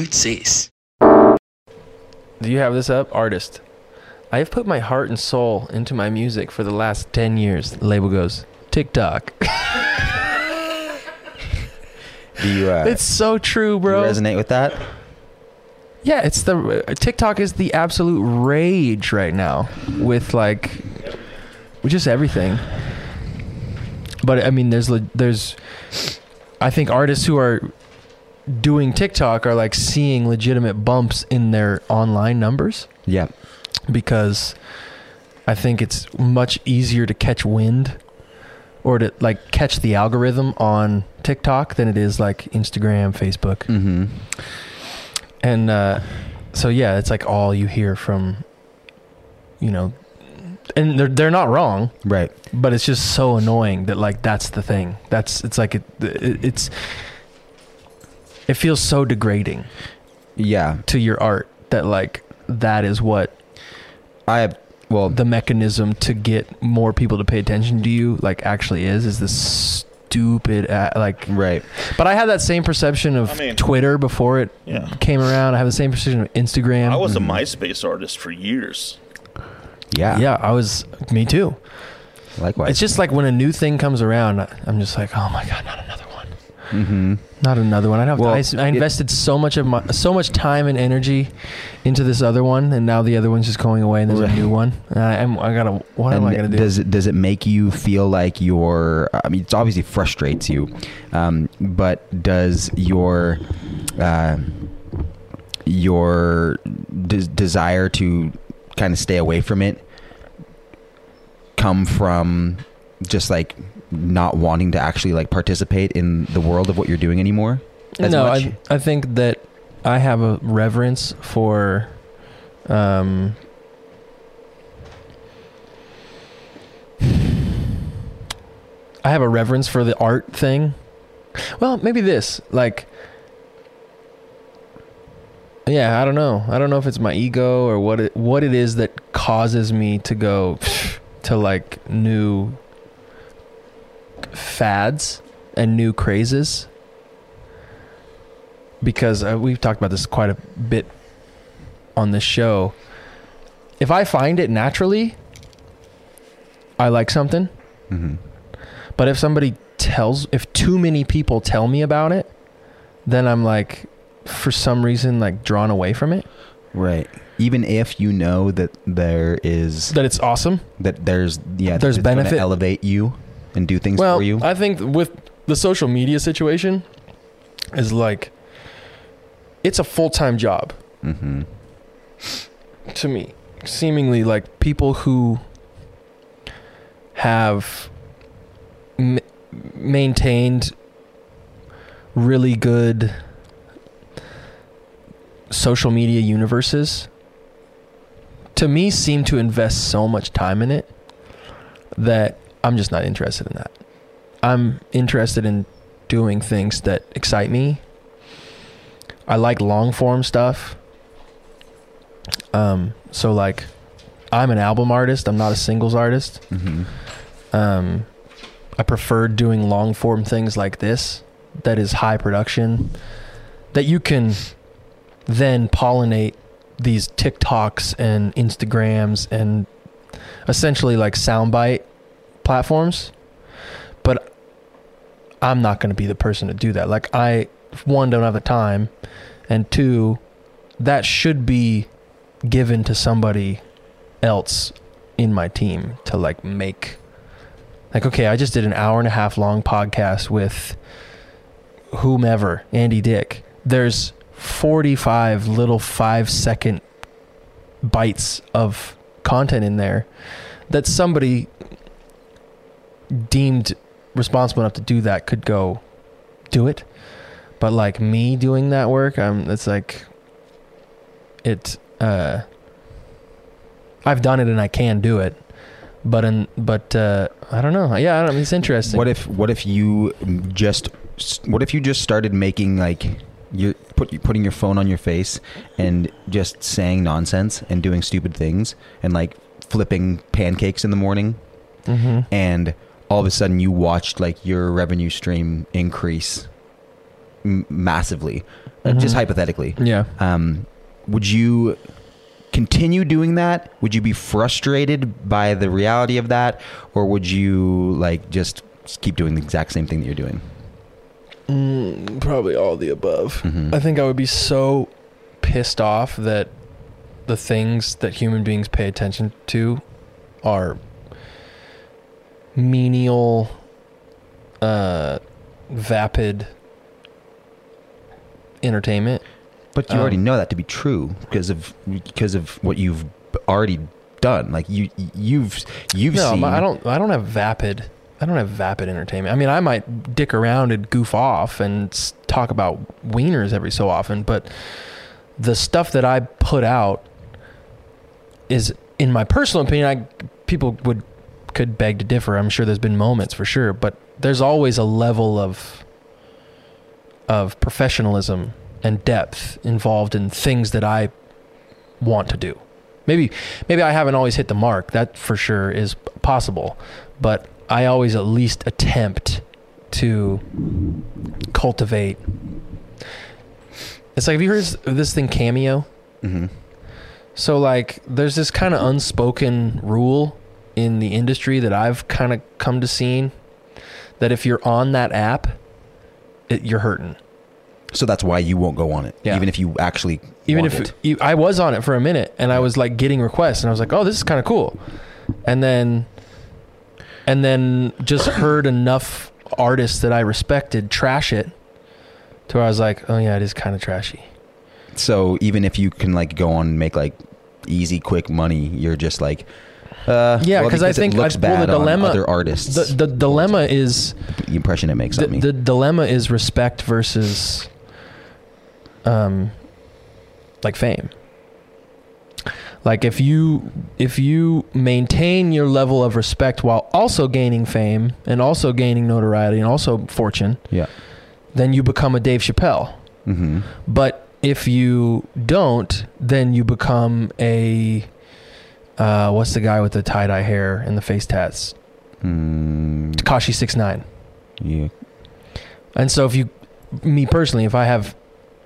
good sis. Do you have this up? Artist. I have put my heart and soul into my music for the last 10 years. The label goes, TikTok. Do you, uh, it's so true, do you bro. resonate with that? Yeah, it's the TikTok is the absolute rage right now with like with just everything. But I mean there's le- there's I think artists who are doing TikTok are like seeing legitimate bumps in their online numbers Yeah. because I think it's much easier to catch wind or to like catch the algorithm on TikTok than it is like Instagram, Facebook. Mm-hmm. And uh, so yeah, it's like all you hear from, you know, and they're they're not wrong, Right. but it's just so annoying that like that's the thing. That's it's like it, it it's it feels so degrading Yeah. to your art that like that is what I have. Well, the mechanism to get more people to pay attention to you like actually is is this stupid uh, like right. but i had that same perception of I mean- twitter before it Yeah. came around i have the same perception of instagram I was a. MySpace artist for years. Yeah. yeah i was me too Likewise. it's just like when a new thing comes around i'm just like oh my god not another one Mm-hmm. not another one i don't Well, I, I it- invested so much of my so much time and energy into this other one and now the other one's just going away and there's Right. a new one and I, I'm, I gotta what am i gonna do Does it does it make you feel like your? I mean, it obviously frustrates you, um, but does your uh, your des- desire to kind of stay away from it come from just like not wanting to actually like participate in the world of what you're doing anymore? as no, much? I, I think that I have a reverence for, um, I have a reverence for the art thing. Well, maybe this, like, yeah, I don't know. I don't know if it's my ego or what it what it is that causes me to go to like new fads and new crazes because uh, we've talked about this quite a bit on this show. If I find it naturally, I like something. Mhm. But if somebody tells, if too many people tell me about it, then I'm like, for some reason, like drawn away from it. Right. Even if you know that there is That it's awesome. that there's yeah There's benefit. elevate you and do things well, for you. I think with the social media situation, is like, it's a full time job. mm-hmm. to me seemingly like people who have m- maintained really good social media universes to me seem to invest so much time in it that I'm just not interested in that. I'm interested in doing things that excite me. I like long form stuff. Um, so like, I'm an album artist. I'm not a singles artist. Mm-hmm. Um, I prefer doing long form things like this, that is high production, that you can then pollinate these TikToks and Instagrams and essentially like soundbite platforms. But I'm not going to be the person to do that. Like I, one, don't have the time, and two, that should be given to somebody else in my team to like make like okay i just did an hour and a half long podcast with whomever andy dick there's 45 little 5 second bites of content in there that somebody deemed responsible enough to do that could go do it. But like me doing that work i'm it's like it uh I've done it and I can do it, but in but uh, I don't know. Yeah, I don't, it's interesting. What if what if you just what if you just started making like you put putting your phone on your face and just saying nonsense and doing stupid things and like flipping pancakes in the morning? Hmm and all of a sudden you watched like your revenue stream increase m- massively, uh, just hypothetically. Yeah. Um, would you continue doing that? Would you be frustrated by the reality of that, or would you like just keep doing the exact same thing that you're doing? Mm, probably all the above. Mhm. I think I would be so pissed off that the things that human beings pay attention to are menial, uh, vapid entertainment. But you Um, already know that to be true because of because of what you've already done. Like you you've you've no, seen. I don't. I don't have vapid. I don't have vapid entertainment. I mean, I might dick around and goof off and talk about wieners every so often, but the stuff that I put out is, in my personal opinion, I people would could beg to differ. I'm sure there's been moments for sure, but there's always a level of of professionalism and depth involved in things that I want to do. Maybe maybe I haven't always hit the mark. That for sure is possible, but I always at least attempt to cultivate. It's like have you heard of this thing cameo? Mhm. So like there's this kind of unspoken rule in the industry that I've kind of come to seeing that if you're on that app, it, you're hurting. So that's why you won't go on it, Yeah. even if you actually Even if you, I was on it for a minute and I was like getting requests and I was like, "Oh, this is kind of cool." And then and then just heard enough artists that I respected trash it to where I was like, "Oh yeah, it is kind of trashy." So even if you can like go on and make like easy, quick money, you're just like, uh, Yeah, well, 'cause I because think it looks I- well, the bad dilemma- other artists. The the dilemma is the impression it makes the, on me. the dilemma is respect versus um like fame like if you if you maintain your level of respect while also gaining fame and also gaining notoriety and also fortune yeah. then you become a Dave Chappelle Mm-hmm. but if you don't then you become a uh, what's the guy with the tie-dye hair and the face tats Mm, Tekashi 69 yeah. And so if you me personally, if I have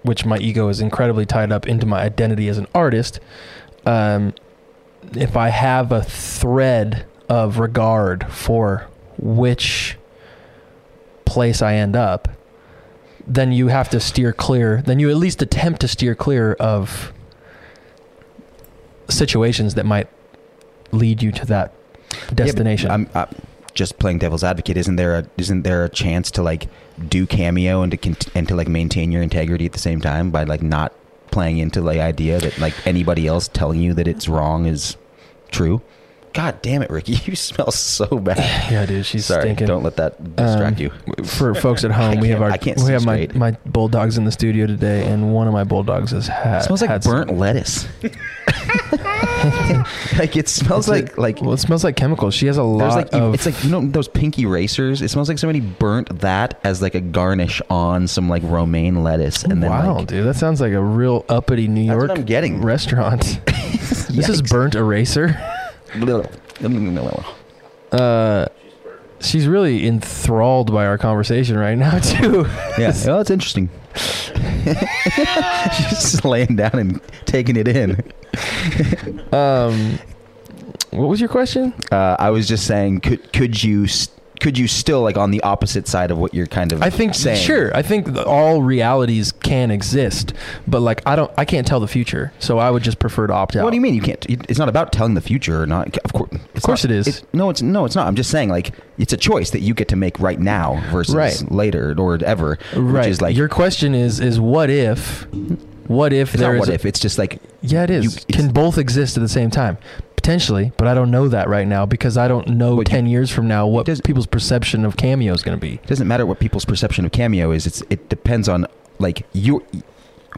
which my ego is incredibly tied up into my identity as an artist, um if I have a thread of regard for which place I end up, then you have to steer clear. Then you at least attempt to steer clear of situations that might lead you to that destination. Yeah, I'm, i just playing devil's advocate. Isn't there a isn't there a chance to like do cameo and to cont- and to like maintain your integrity at the same time by like not playing into the idea that like anybody else telling you that it's wrong is true? God damn it, Ricky! You smell so bad. yeah, dude, she's Sorry, stinking. don't let that distract Um, you. for folks at home, we have our I can't we have my, straight. my bulldogs in the studio today, and one of my bulldogs has had It smells like had some- burnt lettuce. like it smells It's like like well, it smells like chemicals. She has a lot like of. it's like you know those pink erasers. It smells like somebody burnt that as like a garnish on some like romaine lettuce, and then wow, like, dude, that sounds like a real uppity New That's York what I'm getting. restaurant. this is burnt eraser. Uh, she's really enthralled by our conversation right now too. yeah, well, it's interesting. She's just laying down and taking it in. Um, what was your question? Uh, I was just saying, could could you s- could you still like on the opposite side of what you're kind of I think saying? sure. I think all realities can exist, but like I don't, I can't tell the future, so I would just prefer to opt out. What do you mean you can't? It's not about telling the future or not. Of course, Of course not, it is. It's, no, it's no, it's not. I'm just saying like it's a choice that you get to make right now versus Right. later or ever. Right. Which is like your question is is what if? What if it's there not is what a- if. It's just like Yeah, it is. You- it's- Can both exist at the same time? Potentially, but I don't know that right now because I don't know 10 years from now what people's perception of Cameo is going to be. it doesn't matter what people's perception of cameo is. It's it depends on like you.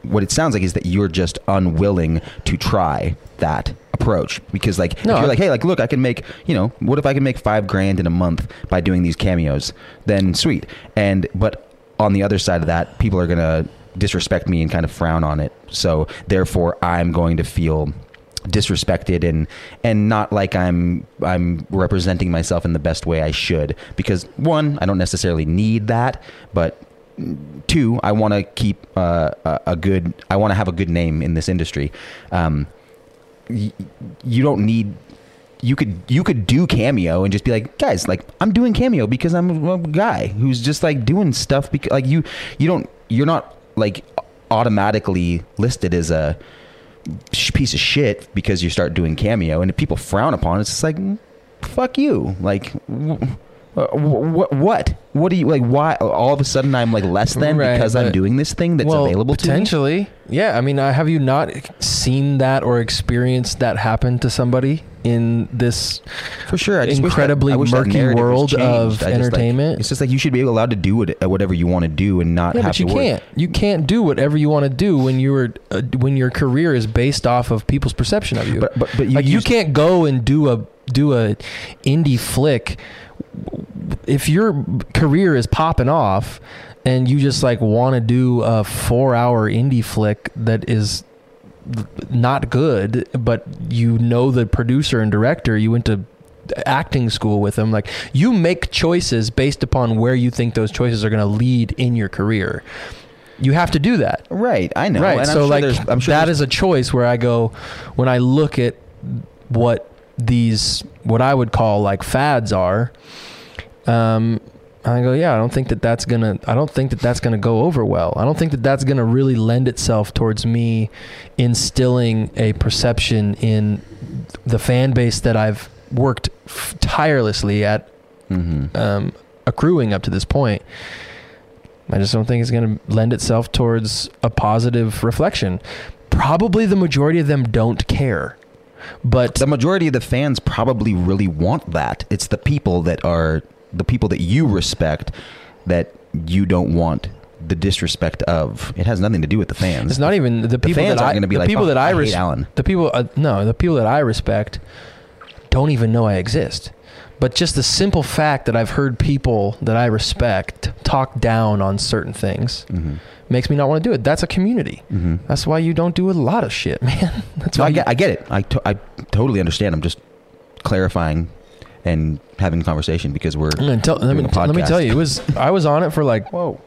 What it sounds like is that you're just unwilling to try that approach because like No, if you're like hey like look I can make you know what if I can make five grand in a month by doing these cameos then sweet and but on the other side of that people are gonna disrespect me and kind of frown on it so therefore I'm going to feel disrespected and and not like I'm I'm representing myself in the best way I should because one I don't necessarily need that but two, I want to keep uh, a, a good. I want to have a good name in this industry. Um, y- you don't need. You could you could do cameo and just be like, guys, like I'm doing cameo because I'm a guy who's just like doing stuff because like you you don't you're not like automatically listed as a piece of shit because you start doing cameo and if people frown upon it, it's just like mm, fuck you. Like what what? What do you like why all of a sudden i'm like less than Right, because i'm doing this thing that's well, available to me? potentially. Yeah, I mean, have you not seen that or experienced that happen to somebody in this? for sure I just wish that- incredibly that murky world of just, like- entertainment. it's just like you should be allowed to do it, uh, whatever you want to do and not Yeah, have but you to can't. You can't do whatever you want to do when you're uh, when your career is based off of people's perception of you. but but, but you, like you can't go and do a do a indie flick if your career is popping off and you just like want to do a 4 hour indie flick that is not good but you know the producer and director you went to acting school with them like you make choices based upon where you think those choices are going to lead in your career. You have to do that. Right i know right and I'm so sure like i'm sure that is a choice where i go when i look at what these what i would call like fads are um i go yeah i don't think that that's gonna i don't think that that's gonna go over well i don't think that that's gonna really lend itself towards me instilling a perception in the fan base that i've worked f- tirelessly at Mhm. um, accruing up to this point. I just don't think it's going to lend itself towards a positive reflection. Probably the majority of them don't care, but the majority of the fans probably really want that. It's the people that are the people that you respect that you don't want the disrespect of. It has nothing to do with the fans. it's not even the people fans that I, the like, people "Fuck, that I, I hate res- Alan." The people, uh, no, the people that I respect don't even know I exist. But just the simple fact that I've heard people that I respect talk down on certain things Mhm. makes me not want to do it. That's a community. Mhm. That's why you don't do a lot of shit, man. That's No, why I you- get, I get it. I, to, I totally understand. I'm just clarifying and having a conversation because we're. I'm gonna tell, let me doing a let me tell you, it was I was on it for like Whoa,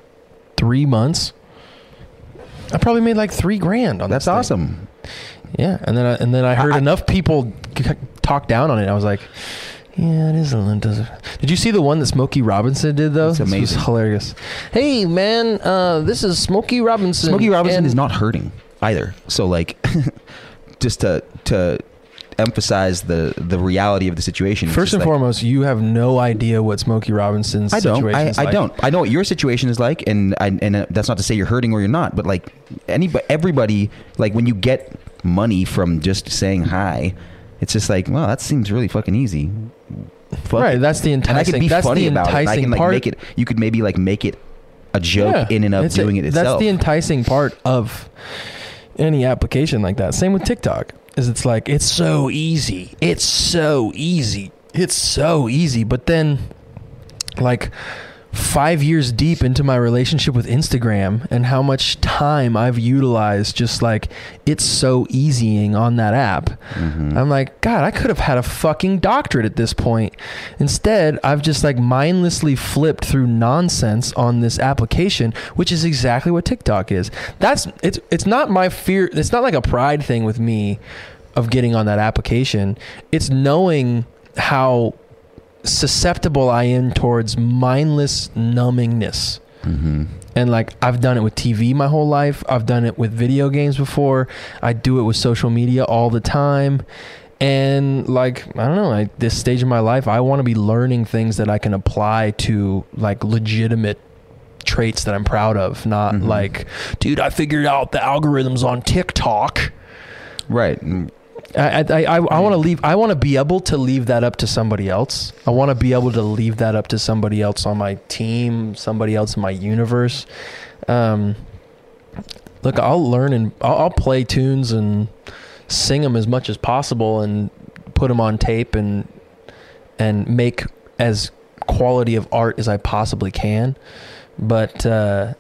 three months. I probably made like three grand on that's this thing. awesome. Yeah, and then I, and then I heard I- enough people talk down on it. I was like, yeah, it is a little. does- Did you see the one that Smokey Robinson did though? It's This was amazing. hilarious. Hey man, uh, this is Smokey Robinson. Smokey Robinson is not hurting either. So like, just to to emphasize the the reality of the situation. First and like- foremost, you have no idea what Smokey Robinson's I don't. situation I, I like. don't. I know what your situation is like, and I, and uh, that's not to say you're hurting or you're not, but like anybody, everybody, like when you get money from just saying hi, it's just like, well, that seems really fucking easy. Fuck Right, it. that's the and I enticing. could be that's funny the about it. I enticing can like part. make it. You could maybe like make it a joke Yeah, in and of it's a- doing it itself. That's the enticing part of any application like that. Same with TikTok. Is it's like it's so easy. It's so easy. It's so easy. But then like 5 years deep into my relationship with Instagram and how much time I've utilized just like it's so easying on that app. Mhm. I'm like, God, I could have had a fucking doctorate at this point. Instead, I've just like mindlessly flipped through nonsense on this application, which is exactly what TikTok is. That's it's it's not my fear. It's not like a pride thing with me of getting on that application. It's knowing how susceptible I am towards mindless numbingness. Mhm. And like I've done it with TV my whole life. I've done it with video games before. I do it with social media all the time. And like I don't know, at this stage of my life, I want to be learning things that I can apply to like legitimate traits that I'm proud of, not Mhm. like, dude, I figured out the algorithms on TikTok. Right. I I I, I want to leave. I want to be able to leave that up to somebody else. I want to be able to leave that up to somebody else on my team, somebody else in my universe. Um, look, I'll learn and I'll, I'll play tunes and sing them as much as possible and put them on tape and and make as quality of art as I possibly can. But uh,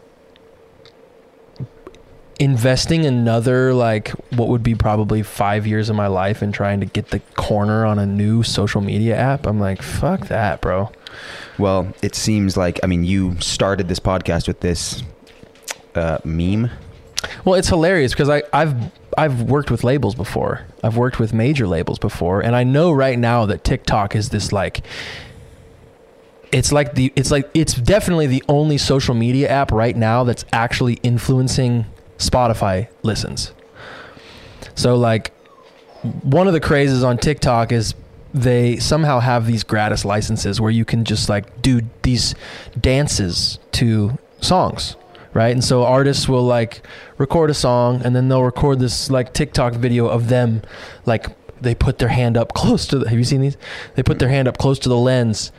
investing another like what would be probably five years of my life in trying to get the corner on a new social media app, I'm like, fuck that, bro. Well, it seems like I mean you started this podcast with this uh, meme. Well, it's hilarious because I, I've I've worked with labels before. I've worked with major labels before, and I know right now that TikTok is this like. It's like the it's like it's definitely the only social media app right now that's actually influencing Spotify listens. So like one of the crazes on TikTok is they somehow have these gratis licenses where you can just like do these dances to songs right? And so artists will like record a song and then they'll record this like tiktok video of them like they put their hand up close to the have you seen these? They put their hand up close to the lens.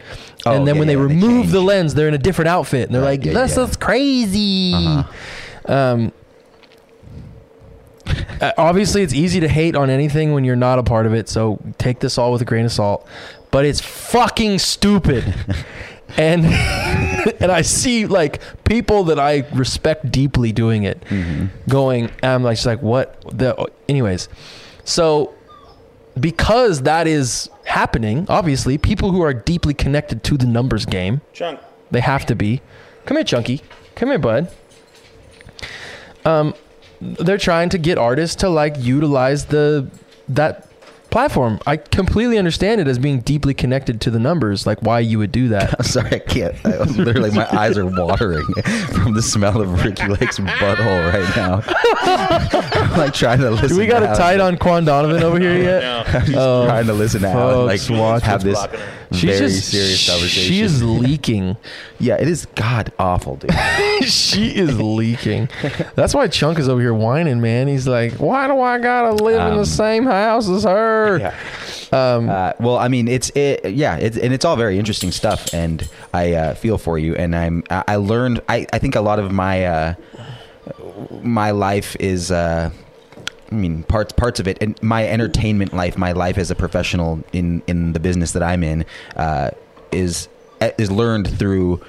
Oh, and then yeah, when they yeah, they remove the lens they're in a different outfit. And they're Right, like yeah, is crazy. Uh-huh. um, uh, obviously, it's easy to hate on anything when you're not a part of it. So take this all with a grain of salt. But it's fucking stupid. and and I see like people that I respect deeply doing it, hmm going. And I'm like, just like what the. Anyways, so because that is happening, obviously, people who are deeply connected to the numbers game Chunk. they have to be. Come here, Chunky. Come here, bud. Um, they're trying to get artists to like utilize the that platform. I completely understand it as being deeply connected to the numbers, like why you would do that. I'm sorry, I can't. I, literally, my eyes are watering from the smell of Ricky Lake's butthole right now. I'm like trying to listen. Do we got to a tight on Quan Donovan over here yet? No. I'm just Oh, trying to listen to Alan like folks, watch have this Blocking her. very serious conversation. She is leaking. yeah, it is god awful, dude. she is leaking. That's why Chunk is over here whining, man. He's like, "Why do I gotta live in Um, the same house as her?" yeah. Um, Uh, well, I mean, it's it, yeah, it's, and it's all very interesting stuff, and I uh, feel for you. And I'm I I learned I, I think a lot of my uh, my life is uh, I mean parts parts of it, and my entertainment life, my life as a professional in in the business that I'm in, uh, is is learned through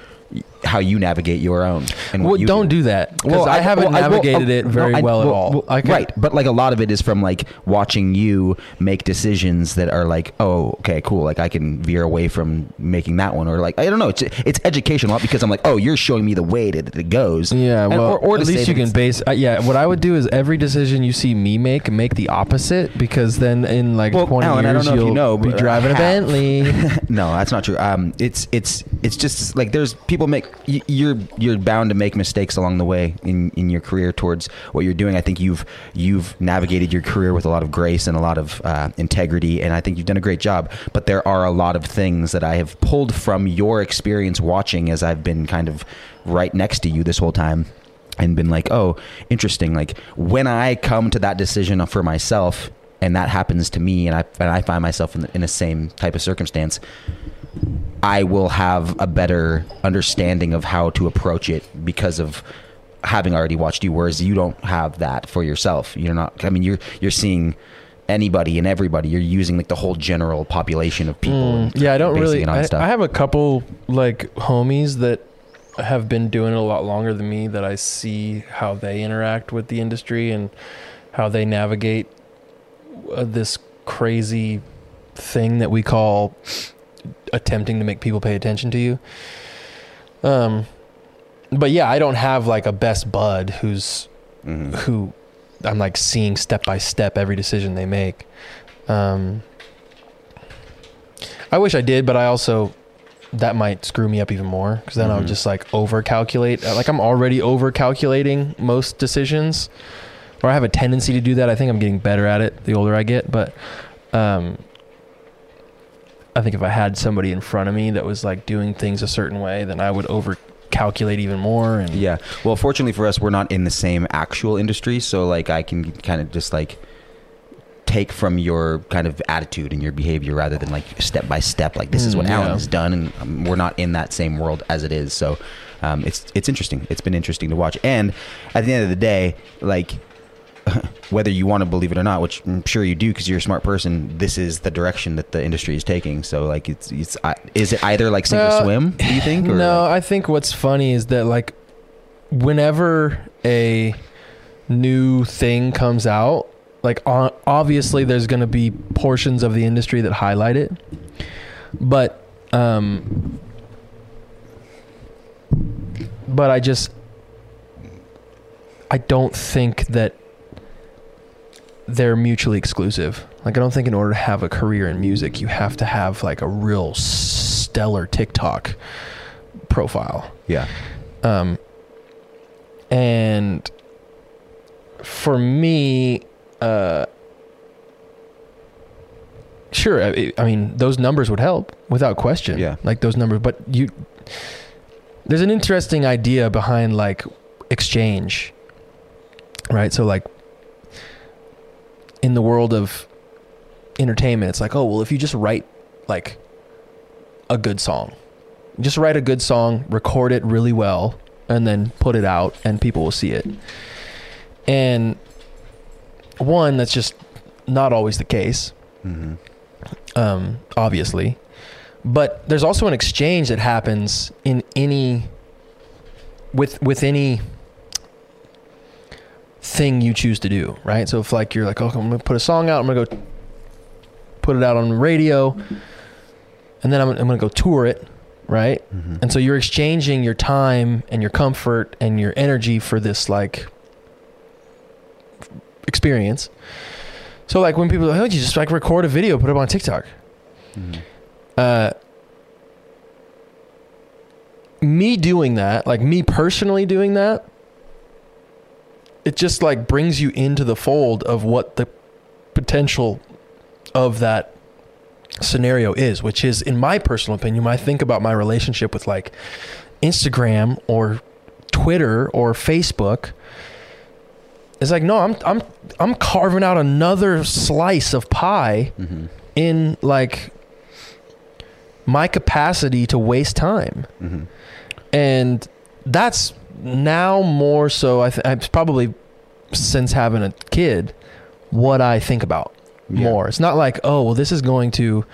how you navigate your own. And well, don't do that because Well, I, haven't well, I- well, navigated uh, it very no, I- well at all. I can- right, but like a lot of it is from like watching you make decisions that are like, oh, okay, cool. Like I can veer away from making that one, or like I don't know. It's it's educational because I'm like, oh, you're showing me the way that it goes. Yeah, And- well, or, or at least you can base. Uh, yeah, what I would do is every decision you see me make, make the opposite because then in like Well, 20 Alan, I years don't know if you'll you know, be I driving a. Bentley. no, that's not true. Um, it's it's it's just like there's people make you're you're bound to make mistakes along the way in in your career towards what you're doing. I think you've you've navigated your career with a lot of grace and a lot of uh, integrity, and I think you've done a great job. But there are a lot of things that I have pulled from your experience watching as I've been kind of right next to you this whole time. And been like, oh, interesting. Like when I come to that decision for myself, and that happens to me, and I and I find myself in the, in the same type of circumstance, I will have a better understanding of how to approach it because of having already watched you. Whereas you don't have that for yourself. You're not. I mean, you're you're seeing anybody and everybody. You're using like the whole general population of people. Mm, and yeah, I don't really. I, stuff. I have a couple like homies that have been doing it a lot longer than me that I see how they interact with the industry and how they navigate uh, this crazy thing that we call attempting to make people pay attention to you. Um, but yeah, I don't have like a best bud who's Mhm. who I'm like seeing step by step every decision they make. Um, I wish I did, but I also that might screw me up even more because then I'll Mhm. just like over calculate. Like I'm already over calculating most decisions, or I have a tendency to do that. I think I'm getting better at it the older I get, but um, I think if I had somebody in front of me that was like doing things a certain way, then I would over calculate even more. And Yeah. Well, fortunately for us, we're not in the same actual industry, so like I can kind of just like take from your kind of attitude and your behavior rather than like step by step like this is Mm, what Alan yeah. has done and um, we're not in that same world as it is so um, it's it's interesting it's been interesting to watch and at the end of the day like whether you want to believe it or not which I'm sure you do because you're a smart person this is the direction that the industry is taking. So like it's it's is it either like sink or Uh, swim do you think or? No, like- I think what's funny is that like whenever a new thing comes out, like obviously there's going to be portions of the industry that highlight it, but um, but I just I don't think that they're mutually exclusive. Like I don't think in order to have a career in music, you have to have like a real stellar TikTok profile. Yeah. Um, and for me, uh, sure. I, I mean, those numbers would help without question. Yeah. like those numbers. But you, there's an interesting idea behind like exchange, right? So like in the world of entertainment, it's like, oh well, if you just write like a good song, just write a good song, record it really well, and then put it out, and people will see it. And one, that's just not always the case, Mm-hmm. um, obviously. But there's also an exchange that happens in any with with any thing you choose to do, right? So if like you're like, oh, I'm gonna put a song out, I'm gonna go put it out on the radio, and then I'm, I'm gonna go tour it, right? Mm-hmm. And so you're exchanging your time and your comfort and your energy for this like experience. So like when people like, oh, you just like record a video, put it up on TikTok. Mm-hmm. Uh, me doing that, like me personally doing that, it just like brings you into the fold of what the potential of that scenario is, which is, in my personal opinion, when I think about my relationship with like Instagram or Twitter or Facebook, it's like no, I'm I'm I'm carving out another slice of pie Mm-hmm. in like my capacity to waste time Mm-hmm. and that's now more so i th- it's probably since having a kid what i think about Yeah. more. It's not like oh well this is going to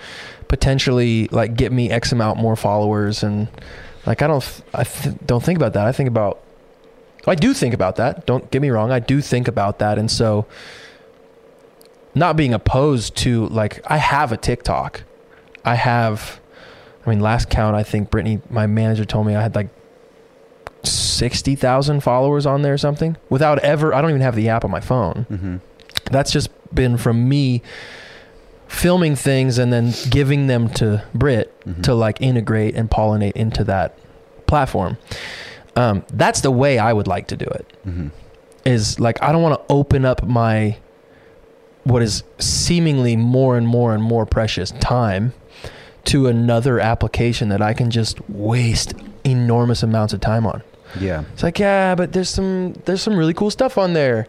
potentially like get me x amount more followers and like i don't I th- don't think about that. I think about i do think about that. Don't get me wrong. I do think about that. And so not being opposed to like i have a tiktok. I have i mean last count i think brittany my manager told me i had like 60,000 followers on there or something without ever I don't even have the app on my phone. Mm-hmm. That's just been from me filming things and then giving them to Brit Mhm. to like integrate and pollinate into that platform. Um, that's the way I would like to do it. Mm-hmm. Is like I don't want to open up my what is seemingly more and more and more precious time to another application that I can just waste enormous amounts of time on. Yeah. It's like, yeah, but there's some there's some really cool stuff on there.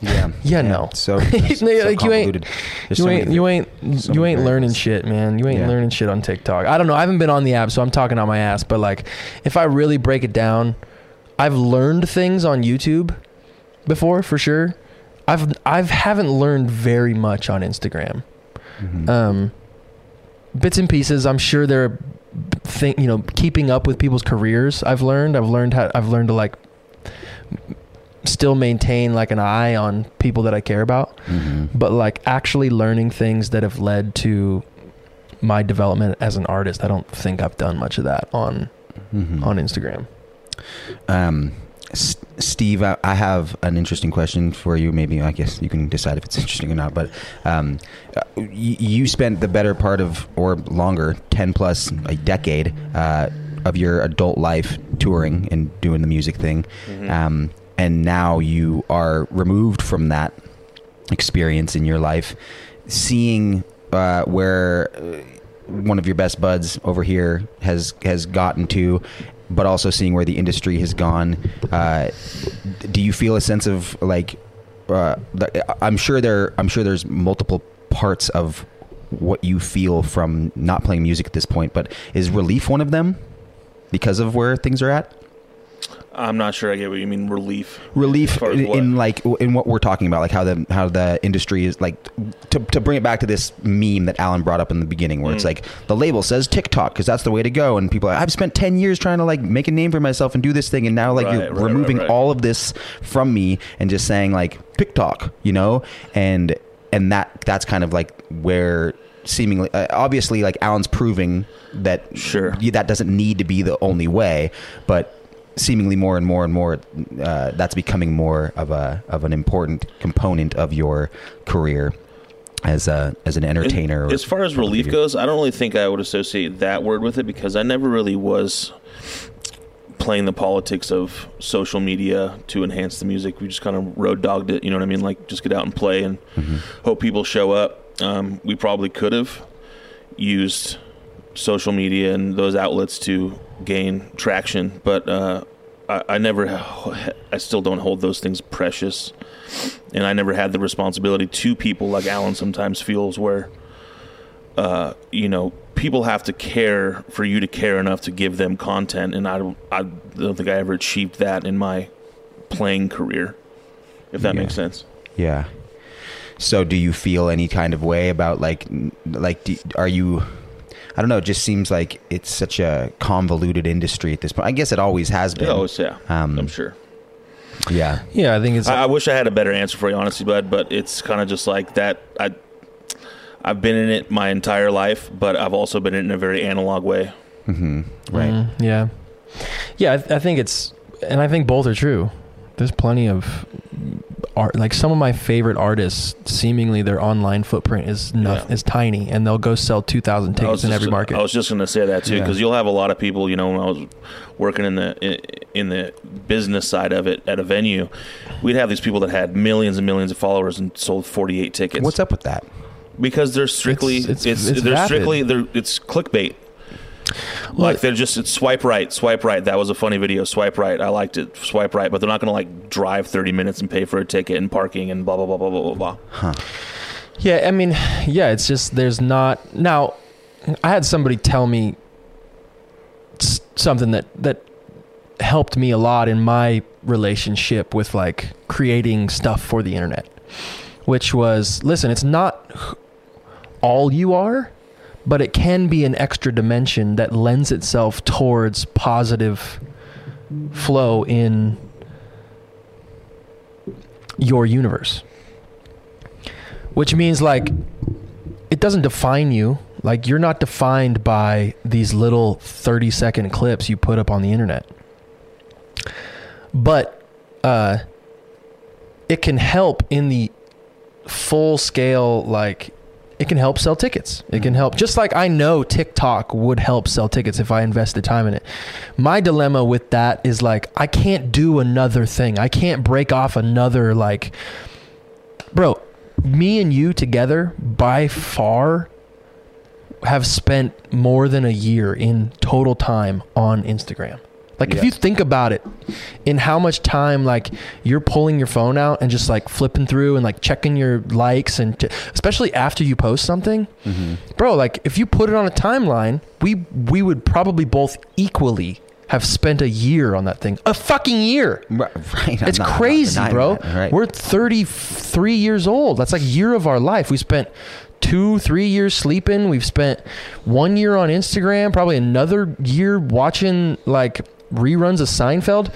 Yeah. Yeah, no. So, so like, you ain't- There's you so ain't you ain't so you ain't learning shit, man. You ain't Yeah. learning shit on TikTok. I don't know. I haven't been on the app, so I'm talking on my ass. But like, if I really break it down, I've learned things on YouTube before for sure. I've I've haven't learned very much on Instagram. Mhm. um, bits and pieces. I'm sure they're thing, you know, keeping up with people's careers. I've learned. I've learned how. I've learned to like still maintain like an eye on people that I care about, Mhm. but like actually learning things that have led to my development as an artist. I don't think I've done much of that on Mhm. on Instagram. Um, S- Steve, I, I have an interesting question for you. Maybe I guess you can decide if it's interesting or not. But um, uh, y- you spent the better part of, or longer, ten plus a decade uh, of your adult life touring and doing the music thing, Mhm. um, and now you are removed from that experience in your life, seeing uh, where uh, one of your best buds over here has has gotten to, but also seeing where the industry has gone. Uh, do you feel a sense of like? Uh, I'm sure there. I'm sure there's multiple parts of what you feel from not playing music at this point, but is relief one of them because of where things are at? I'm not sure I get what you mean. Relief. relief As far as in, what? like in what we're talking about like how the how the industry is like to, to bring it back to this meme that alan brought up in the beginning where it's Mm. like the label says tiktok because that's the way to go and people are like i've spent 10 years trying to like make a name for myself and do this thing and now like Right, you're right, removing right, all of this from me and just saying like tiktok you know and and that that's kind of like where seemingly uh, obviously like Alan's proving that Sure. that doesn't need to be the only way, but seemingly more and more and more uh, that's becoming more of a of an important component of your career as a as an entertainer. or As far as relief goes, I don't really think I would associate that word with it because I never really was playing the politics of social media to enhance the music. We just kind of road dogged it. You know what I mean? Like just get out and play and Mhm. hope people show up. Um, we probably could have used social media and those outlets to gain traction, but uh, I, I never, I still don't hold those things precious, and I never had the responsibility to people like Alan sometimes feels, where, uh, you know, people have to care for you to care enough to give them content, and I don't, I don't think I ever achieved that in my playing career, if that Yeah. makes sense. Yeah. So, do you feel any kind of way about like, like, do, are you? I don't know. It just seems like it's such a convoluted industry at this point. I guess it always has been. Oh, yeah, Um, I'm sure. Yeah. Yeah, I think it's. I, I wish I had a better answer for you, honestly, bud. But it's kind of just like that. I, I've been in it my entire life, but I've also been in it in a very analog way. hmm Right. Mm, yeah, yeah. I, th- I think it's, and I think both are true. There's plenty of art. Like some of my favorite artists, seemingly their online footprint is not, Yeah. is tiny, and they'll go sell two thousand tickets in just every gonna- market. I was just going to say that too, Yeah. because you'll have a lot of people. You know, when I was working in the in, in the business side of it at a venue, we'd have these people that had millions and millions of followers and sold 48 tickets. What's up with that? Because they're strictly It's- it's, it's- it's they're vapid. strictly they're it's clickbait. Well, like they're just swipe right, swipe right. That was a funny video. Swipe right, I liked it. Swipe right, but they're not going to like drive 30 minutes and pay for a ticket and parking and blah blah blah blah blah blah blah. Huh. Yeah, I mean, yeah, it's just there's not now. I had somebody tell me something that that helped me a lot in my relationship with like creating stuff for the internet, which was listen, it's not all you are, but it can be an extra dimension that lends itself towards positive flow in your universe. Which means like it doesn't define you. Like you're not defined by these little 30 second clips you put up on the internet. But uh it can help in the full scale like it can help sell tickets. It can help just like i know tiktok would help sell tickets if i invested time in it. My dilemma with that is like i can't do another thing. I can't break off another like bro me and you together by far have spent more than a year in total time on Instagram. Like if you think about it, in how much time like you're pulling your phone out and just like flipping through and like checking your likes and t- especially after you post something, hmm bro, like if you put it on a timeline, we we would probably both equally have spent a year on that thing. A fucking year. Right. right. It's not- crazy, bro. that. Right. We're 33 years old. That's like year of our life. We spent two, three years sleeping. We've spent one year on Instagram, probably another year watching like reruns of Seinfeld.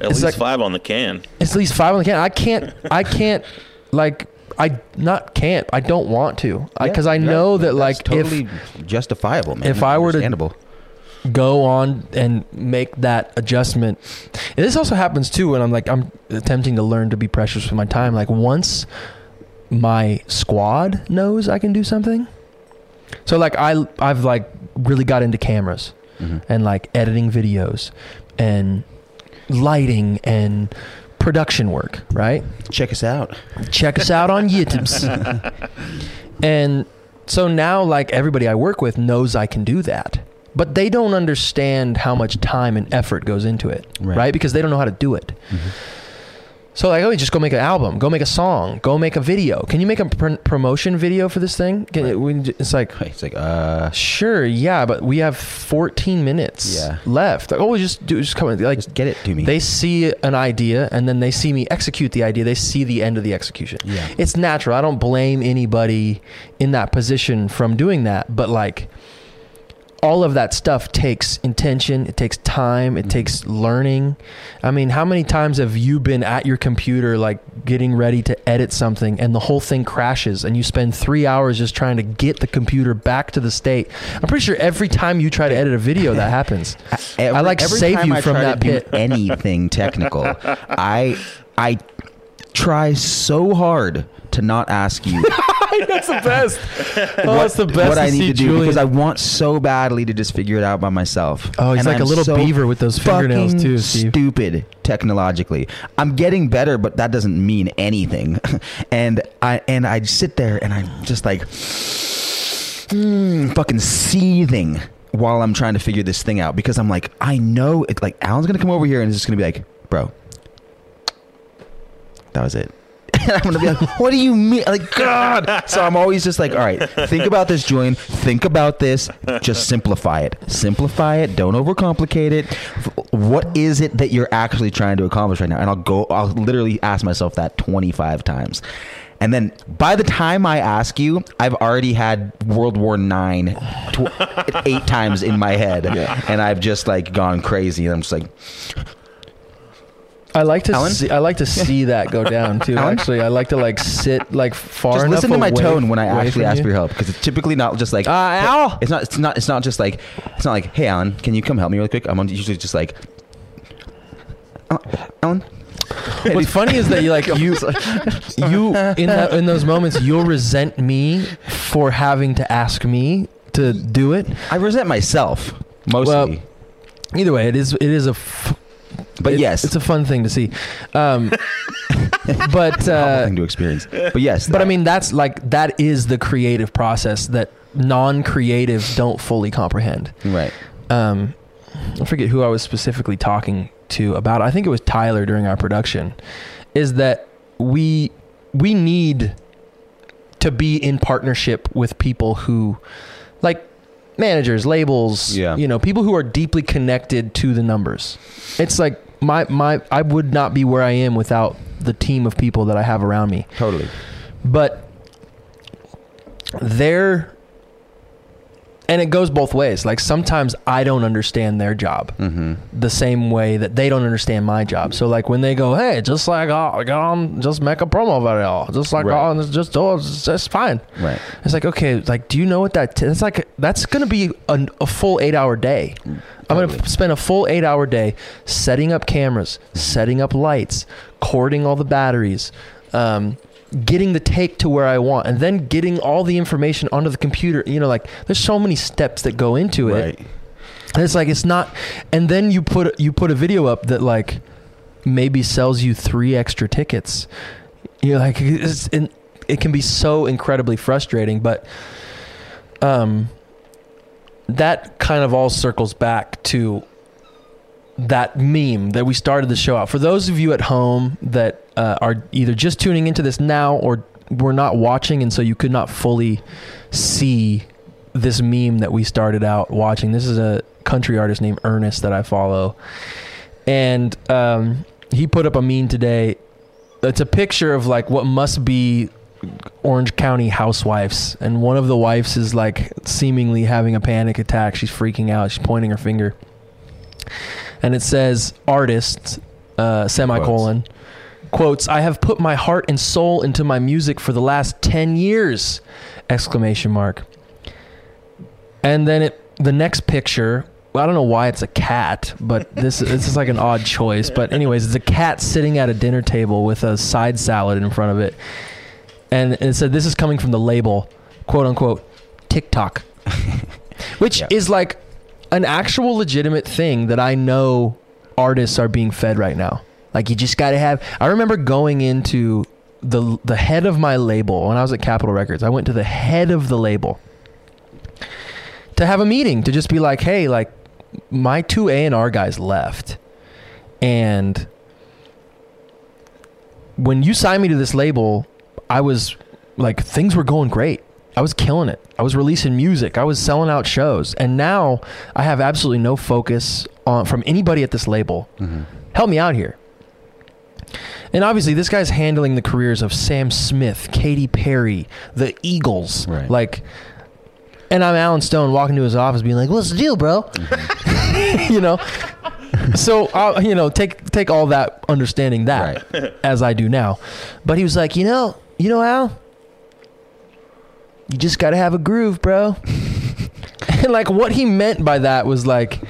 At It's least like- five on the can. It's at least five on the can. I can't, I can't, like, I not can't. I don't want to Yeah, because I know that That's like totally justifiable. Man. if I were to- go on and make that adjustment. And this also happens too when I'm like I'm attempting to learn to be precious with my time. Like once my squad knows I can do something. So like I I've like really got into cameras Mhm. and like editing videos and lighting and production work, right? check us out. check us out on YouTube. and so now, like everybody I work with knows I can do that, but they don't understand how much time and effort goes into it, Right. right? Because they don't know how to do it. Mhm. So like, oh, just go make an album, go make a song, go make a video. Can you make a pr- promotion video for this thing? Can it, we, it's like, It's like uh, sure, yeah, but we have 14 minutes Yeah. left. Like, oh, just do, just come in, like just get it to me. they see an idea and then they see me execute the idea. They see the end of the execution. yeah. It's natural. I don't blame anybody in that position from doing that, but like all of that stuff takes intention it takes time it mm-hmm. takes learning. I mean how many times have you been at your computer like getting ready to edit something and the whole thing crashes and you spend three hours just trying to get the computer back to the state? I'm pretty sure every time you try to edit a video that happens. Every- I, like, save you I from that pit. anything technical, I I try so hard to not ask you that's the best oh what, it's the best what I need to do Julian. because I want so badly to just figure it out by myself. oh he's And like a I'm little so beaver with those fingernails too steve Stupid technologically. I'm getting better, but that doesn't mean anything. and I and I sit there and I'm just like mm, fucking seething while I'm trying to figure this thing out because I'm like I know it. Like Alan's gonna come over here and it's just gonna be like, bro, that was it. And I'm gonna be like, what do you mean? Like, God. So I'm always just like, all right, think about this, Julian. Think about this. Just simplify it. Simplify it. Don't overcomplicate it. What is it that you're actually trying to accomplish right now? And I'll go, I'll literally ask myself that 25 times. And then by the time I ask you, I've already had World War Nine tw- eight times in my head, and I've just like gone crazy. And I'm just like, I like to Alan? see. I like to see that go down too. Alan? Actually, I like to like sit like far just enough. listen to my away- tone when I away actually from ask you. for your help because it's typically not just like Uh, Al. It's not. It's not. It's not just like. It's not like, hey, Alan, can you come help me really quick? I'm usually just like, "Uh, Alan. What's funny is that you like you you in that in those moments you'll resent me for having to ask me to do it. I resent myself mostly, Well, Either way, it is it is a f- but it- yes, it's a fun thing to see. Um, but a uh, thing to experience. But yes, but I mean that's like that is the creative process that non-creatives don't fully comprehend. right. um, I forget who I was specifically talking to about. it. I think it was Tyler during our production. Is that we we need to be in partnership with people who, like managers, labels, Yeah. you know, people who are deeply connected to the numbers. It's like my my I would not be where I am without the team of people that I have around me Totally. but they're and it goes both ways. Like sometimes i don't understand their job Mm-hmm. the same way that they don't understand my job. So like when they go hey just like oh, go on just make a promo video just like Right. oh it's just oh it's just fine. Right. it's like okay like do you know what that t- it's like that's gonna be a, a full eight hour day. I'm gonna spend a full eight hour day setting up cameras setting up lights cording all the batteries um, getting the take to where i want and then getting all the information onto the computer you know like there's so many steps that go into it Right. and it's like it's not and then you put you put a video up that like maybe sells you three extra tickets you're like it's, and it can be so incredibly frustrating but um that kind of all circles back to that meme that we started the show out for those of you at home that uh, are either just tuning into this now or were not watching and so you could not fully see this meme that we started out watching this is a country artist named ernest that i follow and um, he put up a meme today it's a picture of like what must be Orange County housewives, and one of the wives is like seemingly having a panic attack. She's freaking out. She's pointing her finger, and it says "artist," uh, semicolon quotes. I have put my heart and soul into my music for the last ten years! Exclamation mark. And then it the next picture. well, I don't know why it's a cat, but this this is like an odd choice. But anyways, it's a cat sitting at a dinner table with a side salad in front of it, and it said this is coming from the label, quote unquote, TikTok, which Yeah. is like an actual legitimate thing that I know artists are being fed right now. Like you just got to have. I remember going into the the head of my label when I was at Capitol Records. I went to the head of the label to have a meeting to just be like, hey, like my two A and R guys left, and when you signed me to this label, I was like things were going great. I was killing it. I was releasing music. I was selling out shows, and now I have absolutely no focus on from anybody at this label. Mm-hmm. Help me out here. And obviously, this guy's handling the careers of Sam Smith, Katy Perry, the Eagles. Right. Like, and I'm Alan Stone walking to his office, being like, "What's the deal, bro?" you know. So uh, you know, take take all that understanding that as I do now, but he was like, you know, you know, Al, you just got to have a groove, bro. and like what he meant by that was like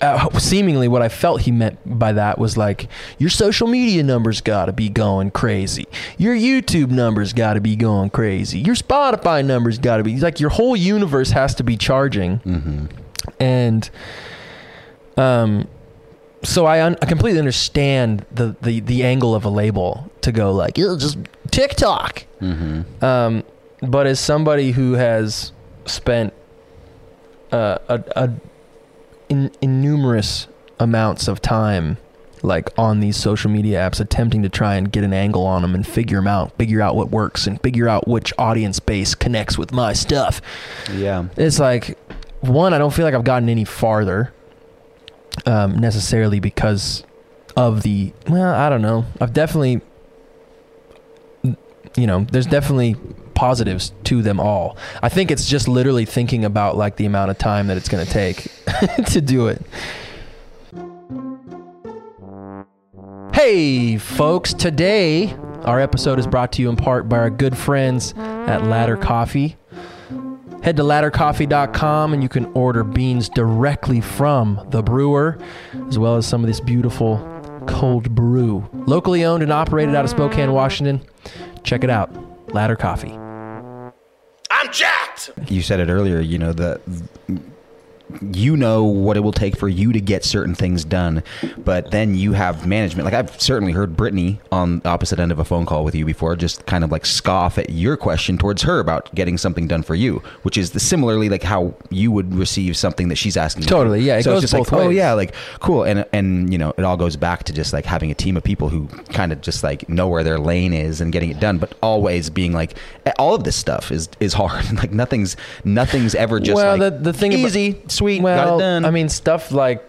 uh, seemingly what I felt he meant by that was like your social media numbers got to be going crazy. Your YouTube numbers got to be going crazy. Your Spotify numbers got to be like your whole universe has to be charging. Mm-hmm. And um so I, un- I completely understand the, the the angle of a label to go like "Ew, just TikTok. Mm-hmm. Um, but as somebody who has spent uh, a, a in, innumerous amounts of time like on these social media apps attempting to try and get an angle on them and figure them out figure out what works and figure out which audience base connects with my stuff Yeah. it's like one i don't feel like i've gotten any farther um, necessarily because of the well i don't know i've definitely you know there's definitely positives to them all i think it's just literally thinking about like the amount of time that it's going to take to do it hey folks today our episode is brought to you in part by our good friends at ladder coffee Head to laddercoffee.com and you can order beans directly from the brewer, as well as some of this beautiful cold brew. Locally owned and operated out of Spokane, Washington. Check it out. Ladder Coffee. I'm jacked. You said it earlier. You know the. You know what it will take for you to get certain things done, but then you have management. Like I've certainly heard Brittany on the opposite end of a phone call with you before, just kind of like scoff at your question towards her about getting something done for you, which is the similarly like how you would receive something that she's asking. you. Totally, yeah, it so goes it's just both like, oh yeah, like cool, and and you know it all goes back to just like having a team of people who kind of just like know where their lane is and getting it done, but always being like all of this stuff is is hard. like nothing's nothing's ever just well, like the, the thing about- easy, sweet, well, got it done. I mean, stuff like,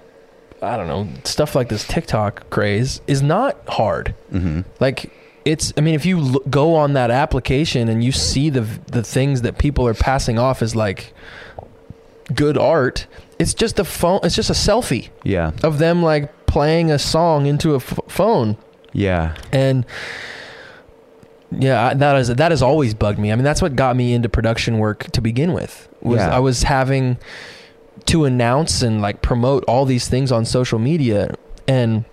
I don't know, stuff like this TikTok craze is not hard. hmm Like, it's, I mean, if you l- go on that application and you see the the things that people are passing off as like good art, it's just a phone, it's just a selfie yeah, of them like playing a song into a f- phone yeah, and yeah that is that has always bugged me i mean that's what got me into production work to begin with was Yeah. i was having to announce and like promote all these things on social media and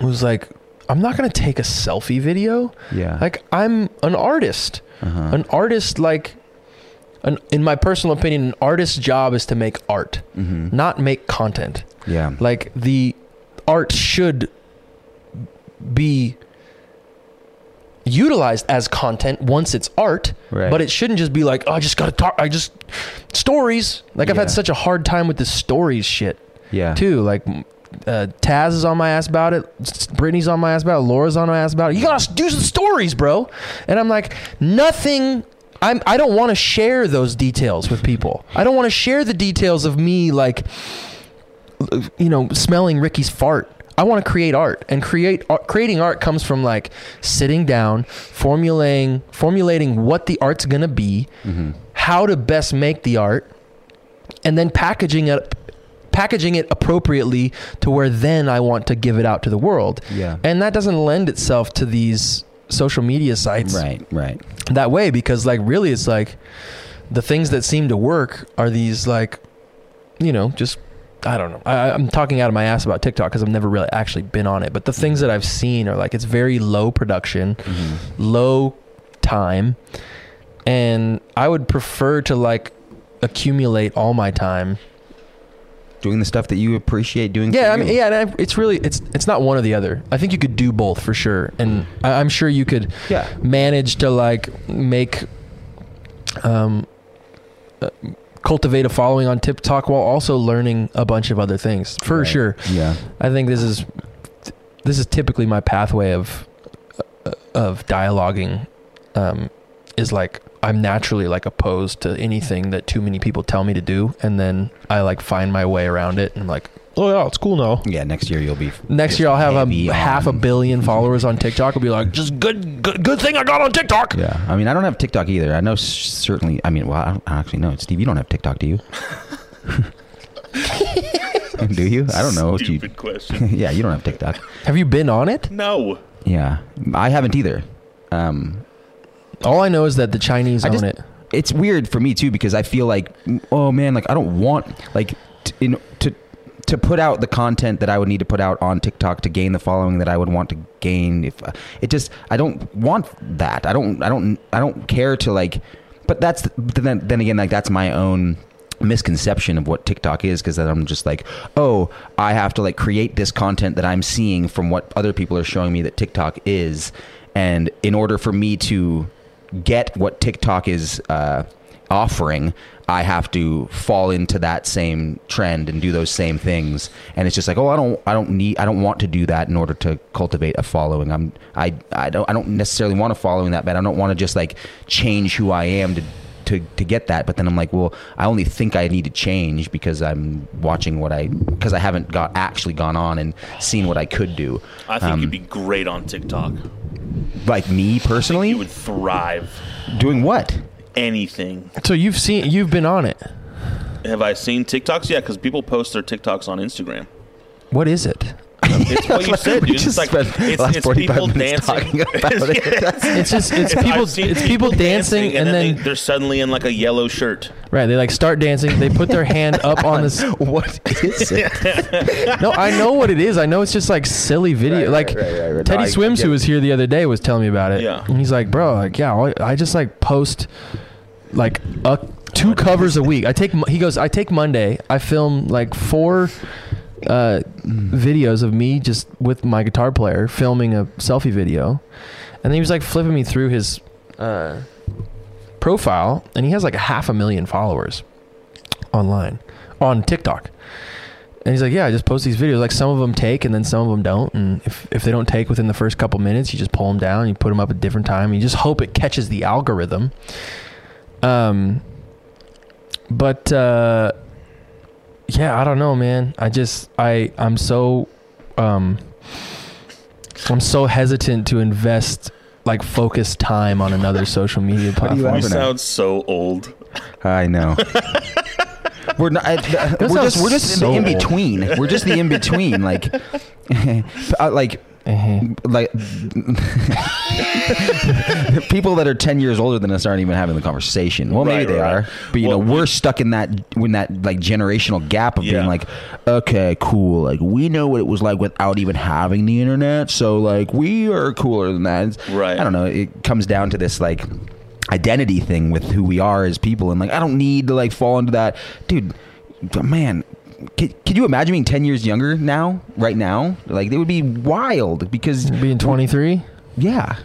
it was like i'm not to take a selfie video. Yeah. like i'm an artist. Uh-huh. an artist like an, in my personal opinion an artist's job is to make art hmm not make content. Yeah, like the art should be utilized as content once it's art right. but it shouldn't just be like oh i just gotta talk i just stories like i've Yeah. had such a hard time with the stories shit yeah, too like uh, Taz is on my ass about it. Brittany's on my ass about it. Laura's on my ass about it. You gotta do some stories, bro. And I'm like, nothing. I'm. I don't want to share those details with people. I don't want to share the details of me, like, you know, smelling Ricky's fart. I want to create art, and create art, creating art comes from like sitting down, formulating formulating what the art's gonna be, hmm how to best make the art, and then packaging it packaging it appropriately to where then I want to give it out to the world. yeah, And that doesn't lend itself to these social media sites right, right, that way because like really it's like the things that seem to work are these like you know just I don't know. I, I'm talking out of my ass about TikTok because I've never really actually been on it. But the things that I've seen are like it's very low production, hmm low time, and I would prefer to like accumulate all my time doing the stuff that you appreciate doing. Yeah, I mean, yeah, and I, it's really it's it's not one or the other. I think you could do both for sure, and I, I'm sure you could yeah, manage to like make um uh, cultivate a following on TikTok while also learning a bunch of other things for Right. sure. yeah, I think this is this is typically my pathway of of dialoguing um is like I'm naturally like opposed to anything that too many people tell me to do, and then I like find my way around it, and I'm like, oh yeah, it's cool now. Yeah, next year you'll be. Next year I'll have heavy a half a billion followers on TikTok. I'll be like, just good, good, good thing I got on TikTok. Yeah, I mean, I don't have TikTok either. I know certainly. I mean, well, I don't I actually know. Steve, you don't have TikTok, do you? do you? I don't know. What you, Stupid question. yeah, you don't have TikTok. Have you been on it? No. Yeah, I haven't either. Um, All I know is that the Chinese I own just- it. it's weird for me too because I feel like, oh man, like I don't want like t- in to put out the content that I would need to put out on TikTok to gain the following that I would want to gain. If uh, it just, I don't want that. I don't, I don't, I don't care to like. But that's then then again like that's my own misconception of what TikTok is because I'm just like, oh, I have to like create this content that I'm seeing from what other people are showing me that TikTok is, and in order for me to get what TikTok is uh, offering, I have to fall into that same trend and do those same things. And it's just like, oh, I don't, I don't need, I don't want to do that in order to cultivate a following. I'm, I, I don't, I don't necessarily want a following that bad. I don't want to just like change who I am to. To, to get that, but then I'm like, well, I only think I need to change because I'm watching what I because I haven't got actually gone on and seen what I could do. I think Um, you'd be great on TikTok. Like me personally, You would thrive. doing what? Anything. So you've seen, you've been on it. Have I seen TikToks? Yeah, because people post their TikToks on Instagram. What is it? It's what you said, dude. just It's like it's, it's people dancing. about it. It's just it's people it's people dancing, and then, they, they're suddenly in like a yellow shirt. right they like start dancing. They put their hand up on this. what is it? No, I know what it is. I know it's just like silly video. Right, like right, right. Teddy No, Swims, who was here the other day, was telling me about it. Yeah. and he's like, bro, like yeah, I- I just like post like a, two covers a week. I take he goes, I take Monday. I film like four uh, videos of me just with my guitar player filming a selfie video, and he was like flipping me through his uh, profile, and he has like a half a million followers online on TikTok. And he's like, yeah, I just post these videos. Like some of them take, and then some of them don't. And if if they don't take within the first couple minutes, you just pull them down. You put them up at a different time. You just hope it catches the algorithm. Um, but uh, yeah, I don't know, man. I just I I'm so um I'm so hesitant to invest like focused time on another social media What do you platform. You have? Never know. sound so old. I know. We're not. I, I- we're just. We're just so the in old. between. We're just the in between. Like, like, Uh-huh. like. people that are ten years older than us aren't even having the conversation. Well, maybe Right, they right. are, but you Well, know, we're we- stuck in that in that like generational gap of Yeah. being like, okay, cool. Like we know what it was like without even having the internet, so like we are cooler than that. It's- Right. I don't know. It comes down to this like identity thing with who we are as people and like I don't need to like fall into that dude man could, could you imagine being 10 years younger now right now like it would be wild because Being 23. yeah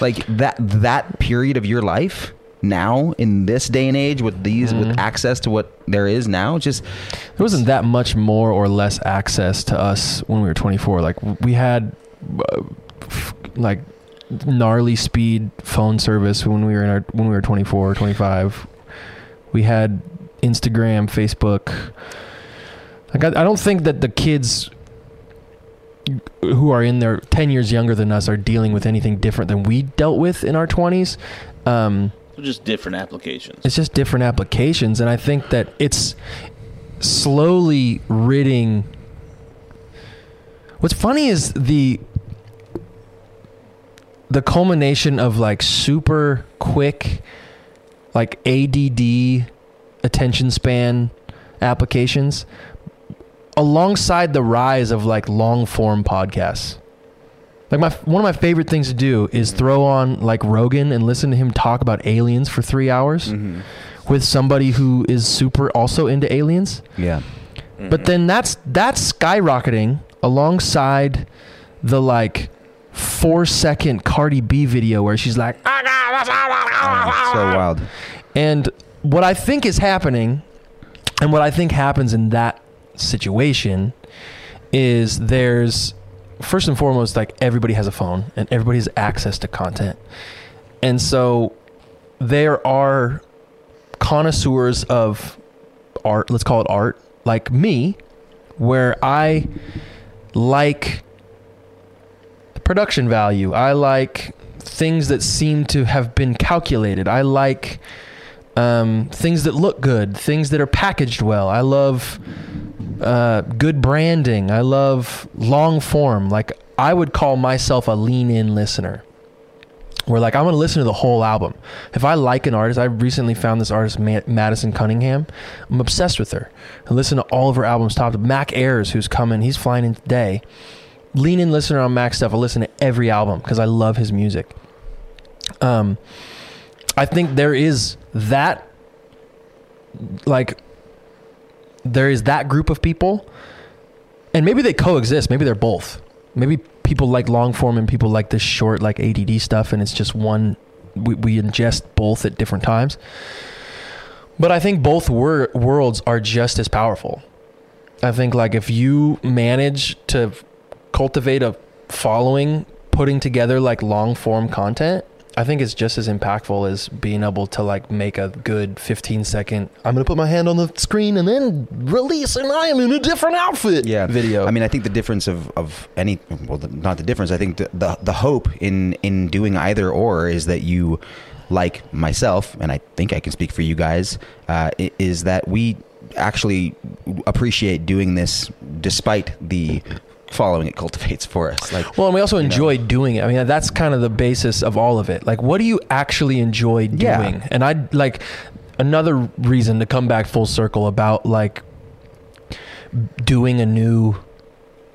like that that period of your life now in this day and age with these with Mhm. access to what there is now just There wasn't that much more or less access to us when we were 24. Like we had uh, f- like gnarly speed phone service when we were in our when we were 24 or 25. We had Instagram, Facebook. Like I, I don't think that the kids who are in their 10 years younger than us are dealing with anything different than we dealt with in our 20s. Um, just different applications. it's just different applications and i think that it's slowly ridding what's funny is the the culmination of like super quick like add attention span applications alongside the rise of like long form podcasts. Like my one of my favorite things to do is throw on like Rogan and listen to him talk about aliens for 3 hours mm-hmm. with somebody who is super also into aliens. yeah. But then that's that's skyrocketing alongside the like 4 second Cardi B video where she's like ah, Oh, so wild. And what I think is happening, and what I think happens in that situation, is there's first and foremost like everybody has a phone and everybody has access to content, and so there are connoisseurs of art, let's call it art, like me, where I like production value. I like things that seem to have been calculated. I like um, things that look good, things that are packaged well. I love uh, good branding. I love long form. Like I would call myself a lean in listener. Where like I'm gonna listen to the whole album. If I like an artist, I recently found this artist Ma- Madison Cunningham. I'm obsessed with her. I listen to all of her albums. Top to Mac Ayres, who's coming. He's flying in today. Lean in listener on Mac stuff. I listen to every album because I love his music. Um, I think there is that like there is that group of people and maybe they coexist maybe they're both. Maybe people like long form and people like this short like add stuff and it's just one we, we ingest both at different times. But i think both wor- worlds are just as powerful. I think like if you manage to cultivate a following putting together like long form content I think it's just as impactful as being able to like make a good 15 second. I'm gonna put my hand on the screen and then release, and I am in a different outfit. Yeah. video. I mean, I think the difference of, of any well, the, not the difference. I think the, the the hope in in doing either or is that you, like myself, and I think I can speak for you guys, uh, is that we actually appreciate doing this despite the following it cultivates for us. Like, well, and we also you know. enjoy doing it. I mean, that's kind of the basis of all of it. Like, what do you actually enjoy doing? Yeah. And I like another reason to come back full circle about like doing a new,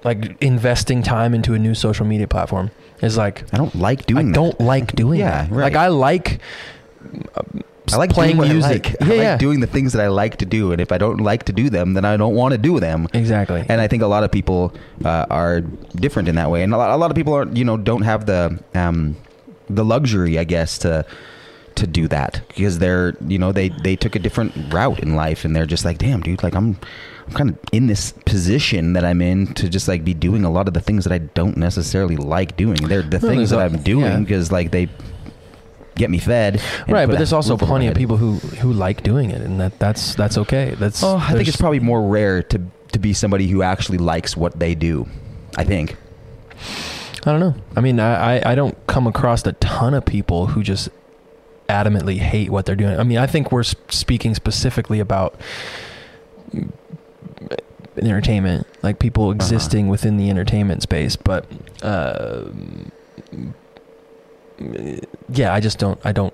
like investing time into a new social media platform is like I don't like doing. I that. don't like doing Yeah, that. right. Like I like I like playing music. I like. I like yeah. doing the things that I like to do, and if I don't like to do them, then I don't want to do them. exactly. And I think a lot of people uh, are different in that way, and a lot, a lot of people are, you know, don't have the um, the luxury, I guess, to to do that because they're, you know, they they took a different route in life, and they're just like, damn, dude, like I'm. I'm kind of in this position that I'm in to just like be doing a lot of the things that I don't necessarily like doing. They're the No, things that i'm doing yeah. because like they get me fed. right, but there's also plenty of people who who like doing it, and that that's that's okay. That's Oh, I think it's probably more rare to to be somebody who actually likes what they do. I think. I don't know. I mean, I, I I don't come across a ton of people who just adamantly hate what they're doing. I mean, I think we're speaking specifically about entertainment, like people existing within the entertainment space. But uh, yeah, I just don't. I don't.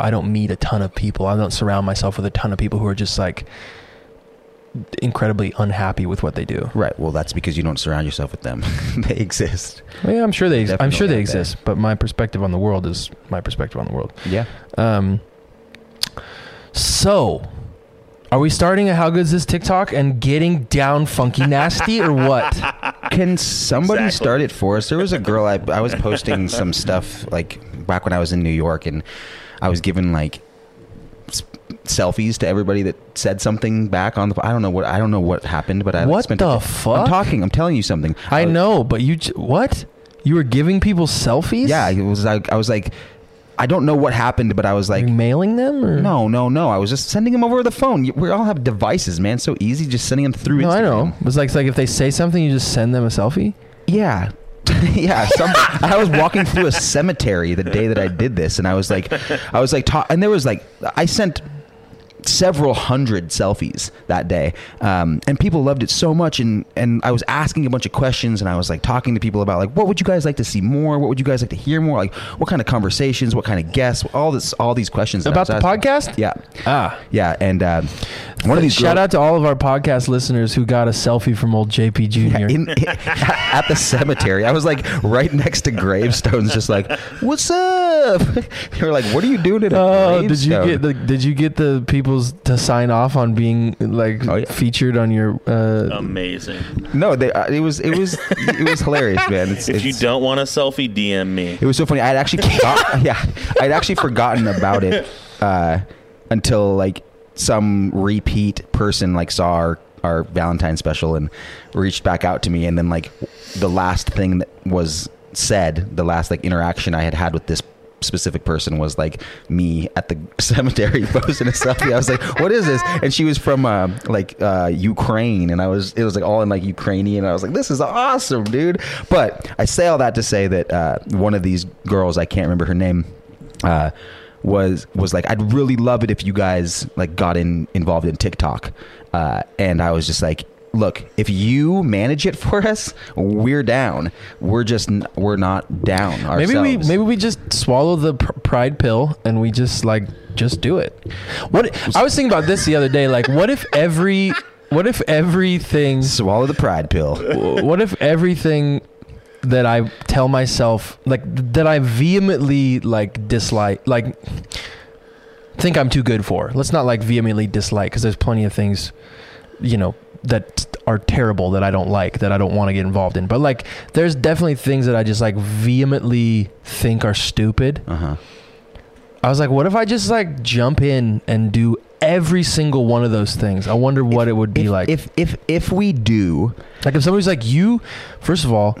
I don't meet a ton of people. I don't surround myself with a ton of people who are just like incredibly unhappy with what they do. Right. Well, that's because you don't surround yourself with them. they exist. Well, yeah, I'm sure they. Ex- I'm sure they exist, but my perspective on the world is my perspective on the world. Yeah. Um. So, are we starting at how good is this TikTok and getting down funky nasty or what? Can somebody Exactly. start it for us? There was a girl I I was posting some stuff like back when I was in New York, and I was giving like selfies to everybody that said something back on the. I don't know what I don't know what happened, but I like, What spent the a- fuck? I'm talking. I'm telling you something. I was- know, but you what? You were giving people selfies? Yeah, it was like I was like, I don't know what happened, but I was like, Like mailing them or No, no, no. I was just sending them over the phone. You- We all have devices, man. So easy, just sending them through. No, I know. It was like it's like if they say something, you just send them a selfie. Yeah, yeah. Some, I was walking through a cemetery the day that I did this, and I was like, I was like, ta- and there was like, I sent several hundred selfies that day, um, and people loved it so much. And and I was asking a bunch of questions, and I was like talking to people about like, what would you guys like to see more? What would you guys like to hear more? Like, what kind of conversations? What kind of guests? All this, all these questions About the asking. podcast? Yeah. Ah. Yeah, and uh, one of these Shout girls- out to all of our podcast listeners who got a selfie from old JP Jr. Yeah, in, at the cemetery. I was like right next to gravestones, just like, "What's up?" They were like, "What are you doing at a Oh, did you get the Did you get the people's to sign off on being like Oh, yeah. featured on your? Uh, Amazing. No, they, uh, it was it was it was hilarious, man. It's, If you don't want a selfie, DM me. it was so funny. I'd actually forgot, yeah, I'd actually forgotten about it uh, until like some repeat person like saw our our Valentine special and reached back out to me, and then like the last thing that was said, the last like interaction I had had with this specific person was like me at the cemetery posting a selfie. I was like, "What is this?" And she was from uh, like uh, Ukraine, and I was it was like all in like Ukrainian. I was like, "This is awesome, dude!" But I say all that to say that uh, one of these girls, I can't remember her name. Uh, was was like I'd really love it if you guys like got in involved in TikTok, uh, and I was just like, look, if you manage it for us, we're down. We're just we're not down. Ourselves. Maybe we maybe we just swallow the pr- pride pill and we just like just do it. What I was thinking about this the other day. Like, what if every what if everything swallow the pride pill. what if everything that I tell myself, like that I vehemently like dislike, like think I'm too good for. Let's not like vehemently dislike because there's plenty of things, you know, that are terrible that I don't like that I don't want to get involved in. But like, there's definitely things that I just like vehemently think are stupid. Uh huh. I was like, what if I just like jump in and do every single one of those things? I wonder what it would be if, like. If if if we do, Like if somebody's like you, first of all,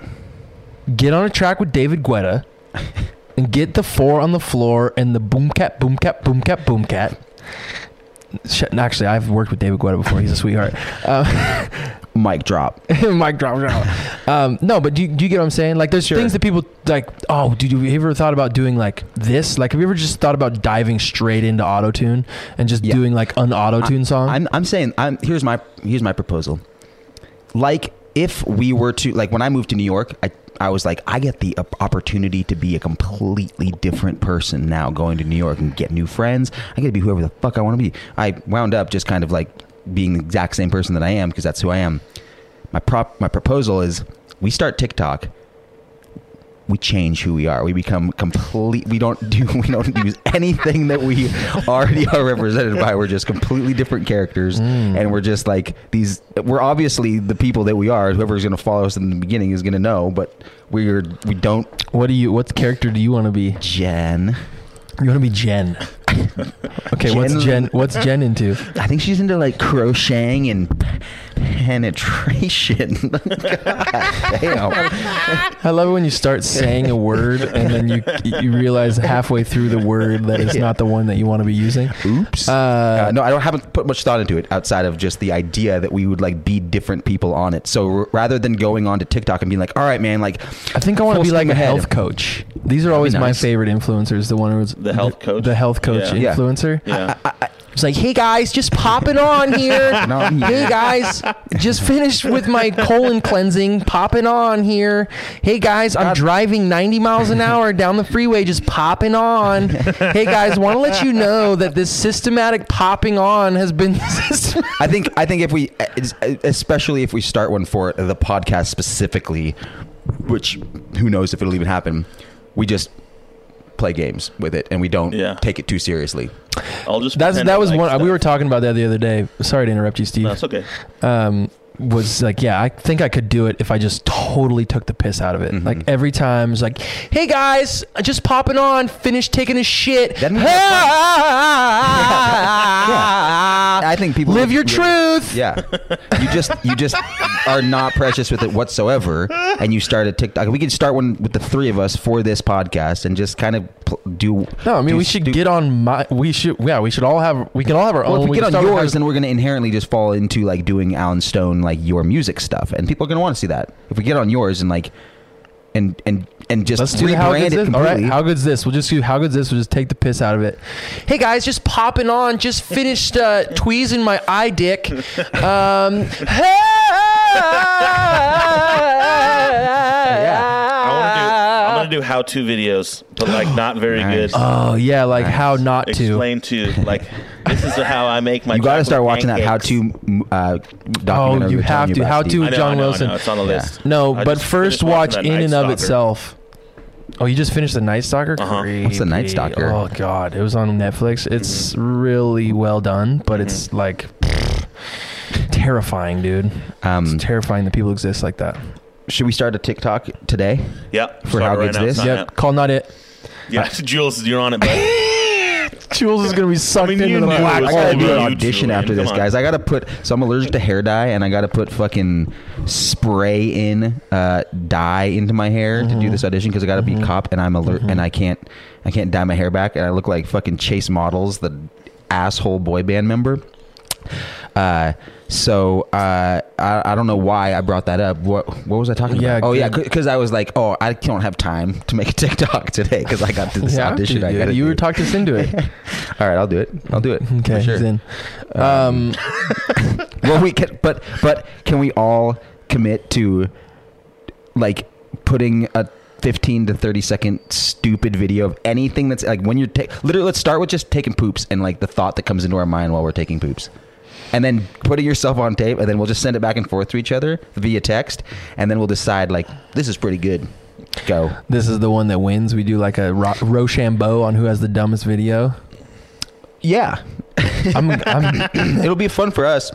get on a track with David Guetta and get the four on the floor and the boom cat, boom cat, boom cat, boom cat. Sh- Actually, I've worked with David Guetta before. He's a sweetheart. Uh, mic drop. Mic drop. drop. Um, no, but do you, do you get what I'm saying? Like, there's Sure. things that people like. Oh, dude, have you ever thought about doing like this? Like, have you ever just thought about diving straight into auto tune and just Yeah. doing like an auto tune song? I'm I'm saying I'm here's my here's my proposal. Like if we were to like when I moved to New York, I I was like I get the opportunity to be a completely different person now going to New York and get new friends. I get to be whoever the fuck I want to be. I wound up just kind of like being the exact same person that I am because that's who I am. My prop my proposal is we start TikTok we change who we are. We become complete. We don't do. We don't use anything that we already are represented by. We're just completely different characters, Mm. and we're just like these. We're obviously the people that we are. Whoever's going to follow us in the beginning is going to know, but we're we don't. what do you? What character do you want to be? Jen. You want to be Jen. Okay, what's Jen- Jen? What's Jen into? I think she's into like crocheting and penetration. God damn. I love it when you start saying a word and then you you realize halfway through the word that it's not the one that you want to be using. Oops. Uh, Uh, no, I don't haven't put much thought into it outside of just the idea that we would like be different people on it. So r- rather than going on to TikTok and being like, "All right, man, like I think I want to full be like steam a ahead." health coach. These are always my favorite influencers. The one who's The health coach? the health coach Yeah. Yeah. influencer. Yeah. It's like, hey guys, just popping on here. on hey guys, just finished with my colon cleansing. Popping on here. Hey guys, I'm God. driving 90 miles an hour down the freeway, just popping on. hey guys, want to let you know that this systematic popping on has been. I think I think if we, especially if we start one for the podcast specifically, which who knows if it'll even happen, we just play games with it and we don't Yeah. take it too seriously. I'll just. That's that was like one. We were talking about that the other day. Sorry to interrupt you, Steve. No, okay. um, was like, yeah, I think I could do it if I just totally took the piss out of it. Mhm. Like every time, it's like, hey guys, just popping on, finished taking a shit. That means I think people live would your truth. Yeah, you just you just are not precious with it whatsoever, and you start a TikTok. We could start one with the three of us for this podcast and just kind of do. No, I mean do we should get on my. We should. Yeah, we should all have. We can all have our Well, own. if we can get on yours, our- then we're going to inherently just fall into like doing Alan Stone, like your music stuff, and people are going to want to see that. If we get on yours and like, and and and just Let's do how rebrand good's it this. Completely. right, how good's this? We'll just do how good's this. We'll just take the piss out of it. Hey guys, just popping on. Just finished uh, tweezing my eye dick. Um, I want to do. I'm gonna do how-to videos, but like not very Nice. good. Oh yeah, like Nice. how not to. Explain to like this is how I make my. you got to start watching that how to uh, documentary. Oh, you have to. How to- I John know, Wilson. know, it's on the Yeah. list. No, I but first watch in that and Night of itself. Oh, you just finished the Night Stalker? Uh-huh. What's the Night Creepy. Stalker? Oh god, it was on Netflix. It's really well done, but it's like terrifying, dude. Um, It's terrifying that people exist like that. should we start a TikTok today? Yeah. For start how right good's now. this? Sign Yep, call not it. Yeah, Jules, you're on it, bud. Jules is gonna be sucked mean, into the knew black it I hole. gotta do an audition Julian. after this, on. guys. I gotta put. So I'm allergic to hair dye, and I gotta put fucking spray in uh, dye into my hair to Mm-hmm. do this audition because I gotta be cop, and I'm alert, and I can't, I can't dye my hair back, and I look like fucking Chase Models, the asshole boy band member. Uh, so uh, I, I don't know why I brought that up. What what was I talking Yeah, about? Oh yeah, because I was like, oh, I don't have time to make a TikTok today because I got to this Yeah, audition. dude, I gotta you were talked us into it. All right, I'll do it. I'll do it. Okay, sure. in. Um, well, we can, but but can we all commit to like putting a 15 to 30 second stupid video of anything that's like when you're ta- literally let's start with just taking poops and like the thought that comes into our mind while we're taking poops and then putting yourself on tape and then we'll just send it back and forth to each other via text and then we'll decide like this is pretty good go this is the one that wins. We do like a Ro- Rochambeau on who has the dumbest video. yeah I'm, I'm it'll be fun for us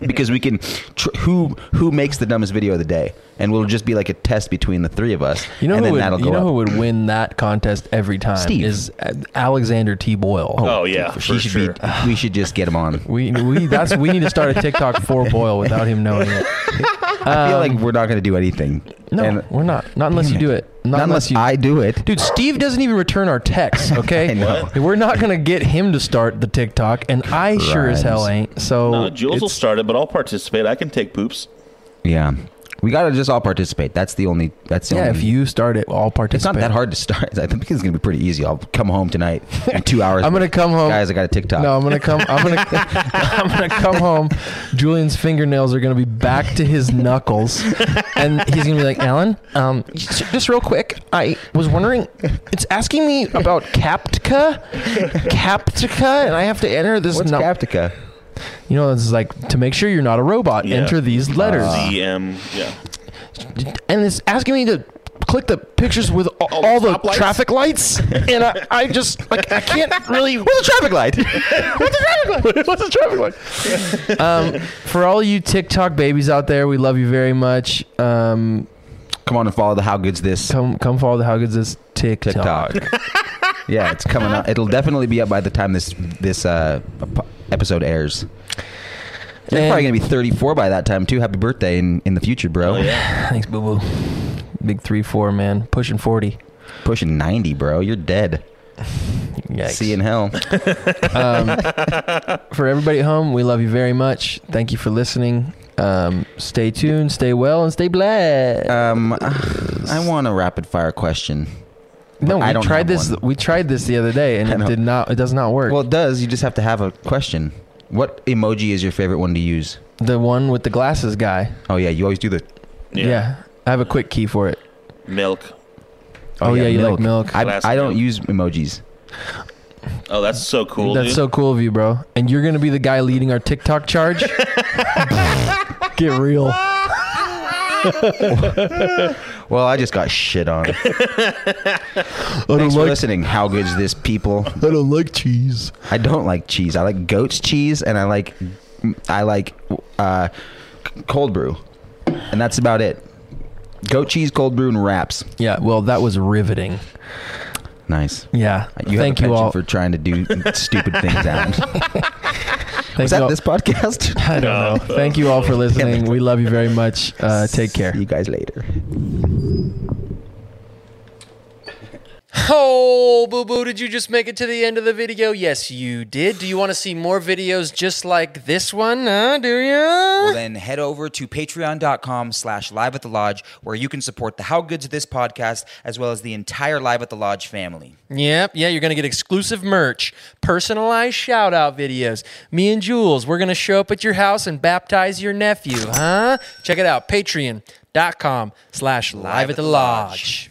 because we can tr- who who makes the dumbest video of the day and we'll just be like a test between the three of us You know and who then would that'll you go know up. who would win that contest every time Steve. is uh, Alexander T. Boyle. Oh, yeah, She for should sure. be. We should just get him on. We we that's we need to start a TikTok for Boyle without him knowing it. I feel like we're not going to do anything. Um, No, And- we're not. Not unless you do it. Not, not unless you. I do it. Dude, Steve doesn't even return our texts. Okay, I know. we're not gonna get him to start the TikTok, and I sure as hell ain't. So No, Jules will start it, but I'll participate. I can take poops. Yeah, we got to just all participate. That's the only. That's the Yeah, only. if you start it, all participate. It's not that hard to start. I think it's going to be pretty easy. I'll come home tonight in two hours. I'm gonna come home. guys. I got a TikTok. No, I'm gonna come. I'm gonna. I'm gonna come home. Julian's fingernails are gonna be back to his knuckles, and he's gonna be like, "Alan, um, just real quick, I was wondering, it's asking me about Captica, Captica, and I have to enter this. What's num- Captica? You know, it's like to make sure you're not a robot. Yeah. Enter these letters, DM. Yeah. and it's asking me to click the pictures with all, All the all the lights? traffic lights, and I, I just like I can't really. What's a traffic light? What's a traffic light? What's a traffic light? um, for all you TikTok babies out there, we love you very much. Um, come on and follow the How Good's This come come follow the How Good's This TikTok. TikTok. yeah, it's coming up. It'll definitely be up by the time this this uh, p- episode airs. You're And- probably gonna be 34 by that time too. Happy birthday in, in the future, bro. Oh, yeah. Thanks, boo boo. Big three four man, pushing forty. Pushing 90, bro. You're dead. Yikes. See you in hell. um, for everybody at home, we love you very much. Thank you for listening. Um, stay tuned, stay well, and stay blessed. Um, I want a rapid fire question. No, we I don't tried have this. one. We tried this the other day, and I it know. did not. It does not work. Well, it does. You just have to have a question. What emoji is your favorite one to use? the one with the glasses guy. Oh yeah, you always do the. Yeah. I have a quick key for it. Milk. Oh, yeah, you like milk. I, Glass I don't milk. use emojis. Oh, that's so cool. That's dude. so cool of you, bro. And you're gonna be the guy leading our TikTok charge. Get real. Well, I just got shit on. I Thanks don't for like. listening. How good's this, people? I don't like cheese. I don't like cheese. I like goat's cheese, and I like, I like, uh, cold brew, and that's about it. Goat cheese, cold brew, and wraps. Yeah. Well, that was riveting. Nice. Yeah. You Thank have a you all. for trying to do stupid things, Adam. Thank Was that all- this podcast? I don't know. Thank you all for listening. We love you very much. Uh, take care. See you guys later. Oh, boo boo, did you just make it to the end of the video? Yes, you did. Do you want to see more videos just like this one? Huh? Do you? Well, then head over to patreon.com slash live at the lodge where you can support the How Good's This podcast as well as the entire Live at the Lodge family. Yep, yeah, you're going to get exclusive merch, personalized shout out videos. Me and Jules, we're going to show up at your house and baptize your nephew, huh? Check it out, patreon.com slash live at the lodge.